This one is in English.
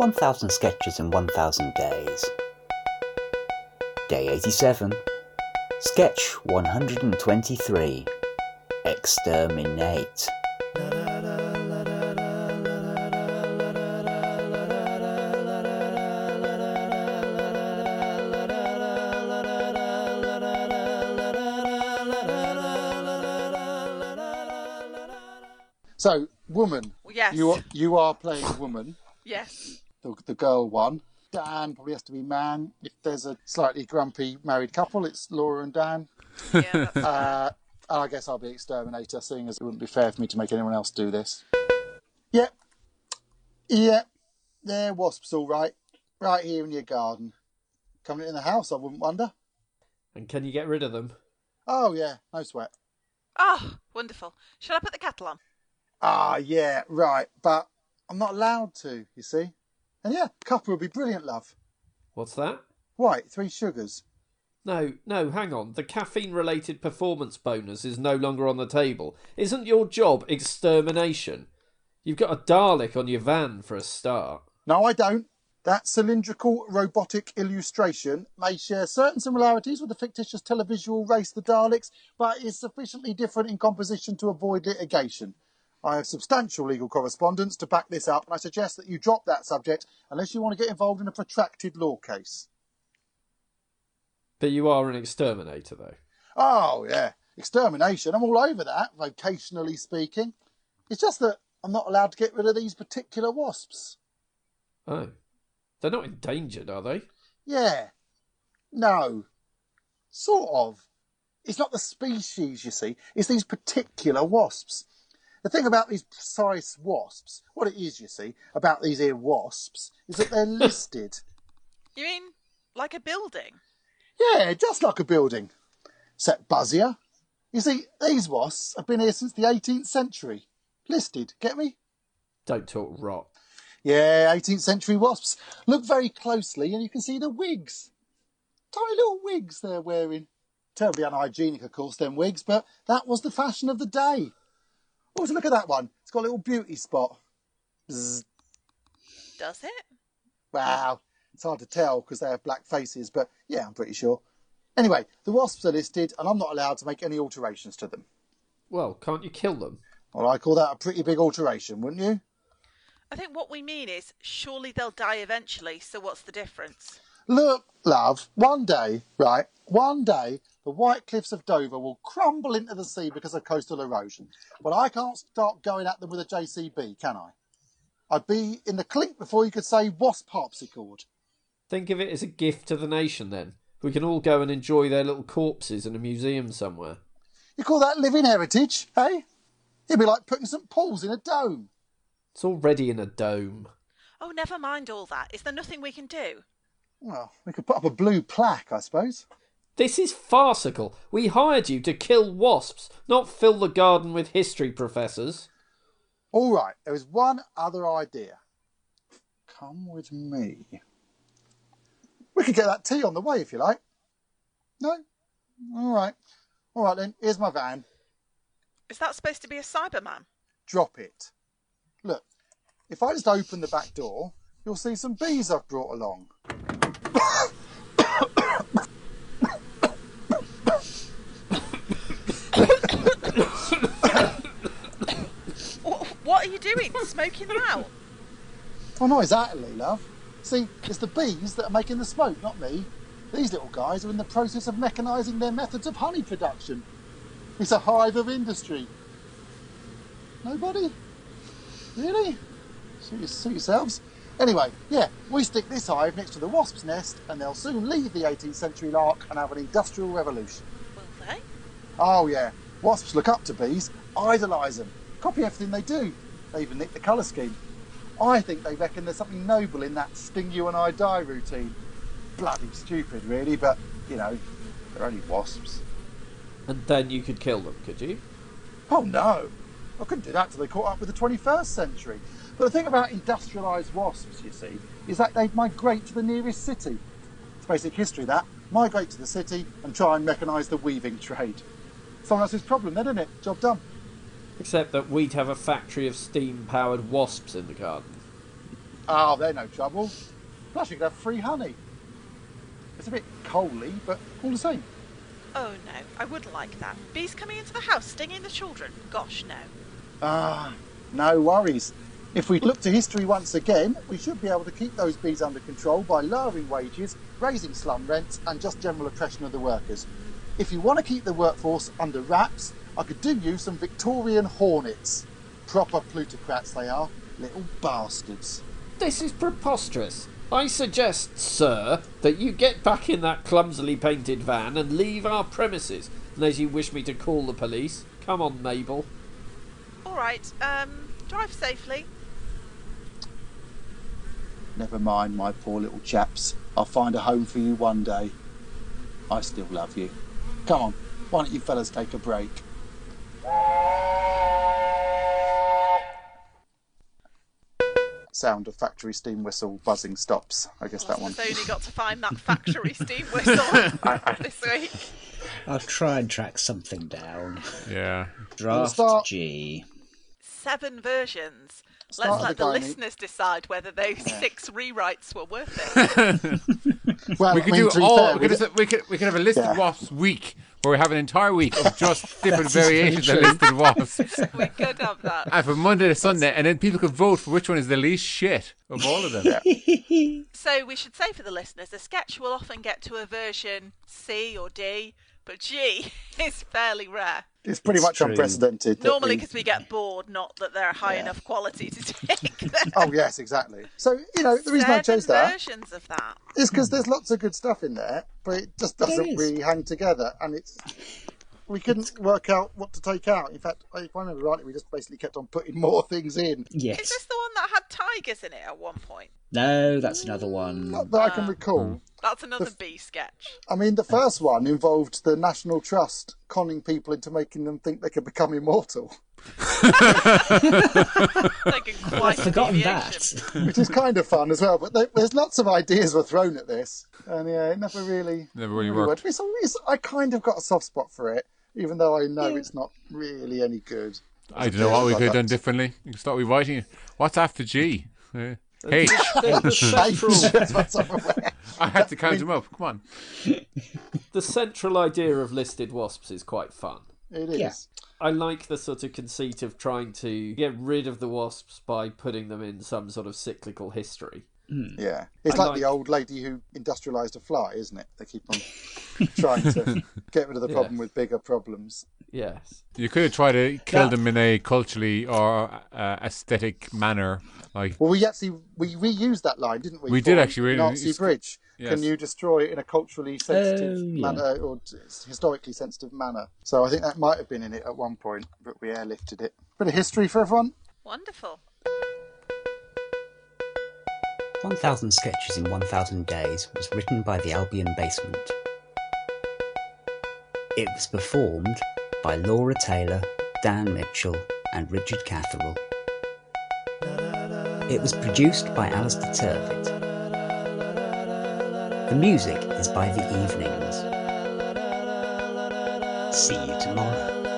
1000 Sketches in 1000 Days. Day 87. Sketch 123. Exterminate. So, woman. Yes. You are, you are playing woman. Yes. The, the girl one. Dan probably has to be man. If there's a slightly grumpy married couple, it's Laura and Dan. Yeah, Uh, and I guess I'll be exterminator, seeing as it wouldn't be fair for me to make anyone else do this. Yep. Yep. They're wasps, all right. Right here in your garden. Coming in the house, I wouldn't wonder. And can you get rid of them? Oh, yeah, no sweat. Oh, wonderful. Shall I put the kettle on? Ah, yeah, right. But I'm not allowed to, you see. And yeah, cuppa would be brilliant, love. What's that? White, three sugars. No, no, hang on. The caffeine related performance bonus is no longer on the table. Isn't your job extermination? You've got a Dalek on your van for a start. No, I don't. That cylindrical robotic illustration may share certain similarities with the fictitious televisual race the Daleks, but is sufficiently different in composition to avoid litigation. I have substantial legal correspondence to back this up, and I suggest that you drop that subject unless you want to get involved in a protracted law case. But you are an exterminator, though. Oh, yeah. Extermination. I'm all over that, vocationally speaking. It's just that I'm not allowed to get rid of these particular wasps. Oh. They're not endangered, are they? Yeah. No. Sort of. It's not the species, you see. It's these particular wasps. The thing about these precise wasps, what it is, you see, about these here wasps, is that they're listed. You mean like a building? Yeah, just like a building. Except buzzier. You see, these wasps have been here since the 18th century. Listed, get me? Don't talk rot. Yeah, 18th century wasps. Look very closely and you can see the wigs. Tiny little wigs they're wearing. Terribly unhygienic, of course, them wigs, but that was the fashion of the day. Oh, so look at that one. It's got a little beauty spot. Does it? Wow. It's hard to tell because they have black faces, but yeah, I'm pretty sure. Anyway, the wasps are listed and I'm not allowed to make any alterations to them. Well, can't you kill them? Well, I call that a pretty big alteration, wouldn't you? I think what we mean is surely they'll die eventually, so what's the difference? Look, love, one day, right, one day, the white cliffs of Dover will crumble into the sea because of coastal erosion. But I can't start going at them with a JCB, can I? I'd be in the clink before you could say wasp harpsichord. Think of it as a gift to the nation, then. We can all go and enjoy their little corpses in a museum somewhere. You call that living heritage, eh? It'd be like putting St Paul's in a dome. It's already in a dome. Oh, never mind all that. Is there nothing we can do? Well, we could put up a blue plaque, I suppose. This is farcical. We hired you to kill wasps, not fill the garden with history professors. All right, there is one other idea. Come with me. We could get that tea on the way if you like. No? All right. All right then, here's my van. Is that supposed to be a Cyberman? Drop it. Look, if I just open the back door, you'll see some bees I've brought along. What, are you doing? Smoking them out? Oh, not exactly, love. See, it's the bees that are making the smoke, not me. These little guys are in the process of mechanising their methods of honey production. It's a hive of industry. Nobody? Really? Suit, suit yourselves. Anyway, yeah, we stick this hive next to the wasp's nest and they'll soon leave the 18th century lark and have an industrial revolution. Will they? Oh, yeah. Wasps look up to bees, idolise them, copy everything they do. They even nick the colour scheme. I think they reckon there's something noble in that sting you and I die routine. Bloody stupid, really, but, you know, they're only wasps. And then you could kill them, could you? Oh, no. I couldn't do that till they caught up with the 21st century. But the thing about industrialised wasps, you see, is that they'd migrate to the nearest city. It's basic history, that. Migrate to the city and try and mechanise the weaving trade. Someone else's problem then, isn't it? Job done. Except that we'd have a factory of steam powered wasps in the garden. Oh, they're no trouble. Plus, you could have free honey. It's a bit coaly, but all the same. Oh no, I wouldn't like that. Bees coming into the house, stinging the children. Gosh, no. Ah, no worries. If we look to history once again, we should be able to keep those bees under control by lowering wages, raising slum rents, and just general oppression of the workers. If you want to keep the workforce under wraps, I could do you some Victorian hornets. Proper plutocrats they are, little bastards. This is preposterous. I suggest, sir, that you get back in that clumsily painted van and leave our premises, unless you wish me to call the police. Come on, Mabel. All right, um, drive safely. Never mind, my poor little chaps. I'll find a home for you one day. I still love you. Come on, why don't you fellas take a break? Sound of factory steam whistle buzzing stops. I guess that one. I've only got to find that factory steam whistle this week. I'll try and track something down. Yeah. Draft start- G. Seven versions. Start Let's let the the gynae. listeners decide whether those six rewrites were worth it. Well, We I could mean, do to all. fair, we, we could we could we could have a listed Yeah. wasps week where we have an entire week of just different That is very variations of true. listed wasps, we could have that. and from Monday to Sunday, and then people could vote for which one is the least shit of all of them. So we should say for the listeners, a sketch will often get to a version C or D, but gee, it's fairly rare. it's pretty It's much true. unprecedented. Normally because we get bored, not that they're high Yeah. enough quality to take. Oh yes, exactly. So you know the reason I Seven chose that versions of that. is because there's lots of good stuff in there, but it just doesn't is. really hang together, and it's we couldn't work out what to take out. In fact, if I remember rightly, we just basically kept on putting more things in. Yes. Is this the one that had tigers in it at one point? No, that's another one. Not that I can Ah. recall. That's another B sketch. I mean, the first one involved the National Trust conning people into making them think they could become immortal, Like a quite I've forgotten deviation. that. which is kind of fun as well. But there, there's lots of ideas were thrown at this, and yeah, it never really Never really worked. It's, it's, I kind of got a soft spot for it, even though I know it's not really any good. I don't know what we could have done differently. You can start rewriting. It. What's after G? Uh, H. The, the central, As far as I'm aware. I had to count them up. Come on. the central idea of listed wasps is quite fun. It is. Yeah. I like the sort of conceit of trying to get rid of the wasps by putting them in some sort of cyclical history. Yeah, it's like, like- the old lady who industrialised a fly, isn't it? They keep on trying to get rid of the Yeah. problem with bigger problems. Yes. You could have tried to kill That- them in a culturally or uh, aesthetic manner. Like Well, we actually we reused that line, didn't we? We did for actually, we- Nazi Bridge. yes. Can you destroy it in a culturally sensitive Oh, yeah. manner or historically sensitive manner? So I think that might have been in it at one point, but we airlifted it. Bit of history for everyone. Wonderful. 1000 Sketches in 1000 Days was written by the Albion Basement. It was performed by Laura Taylor, Dan Mitchell, and Richard Catherall. It was produced by Alistair Turvitt. The music is by The Evenings. See you tomorrow.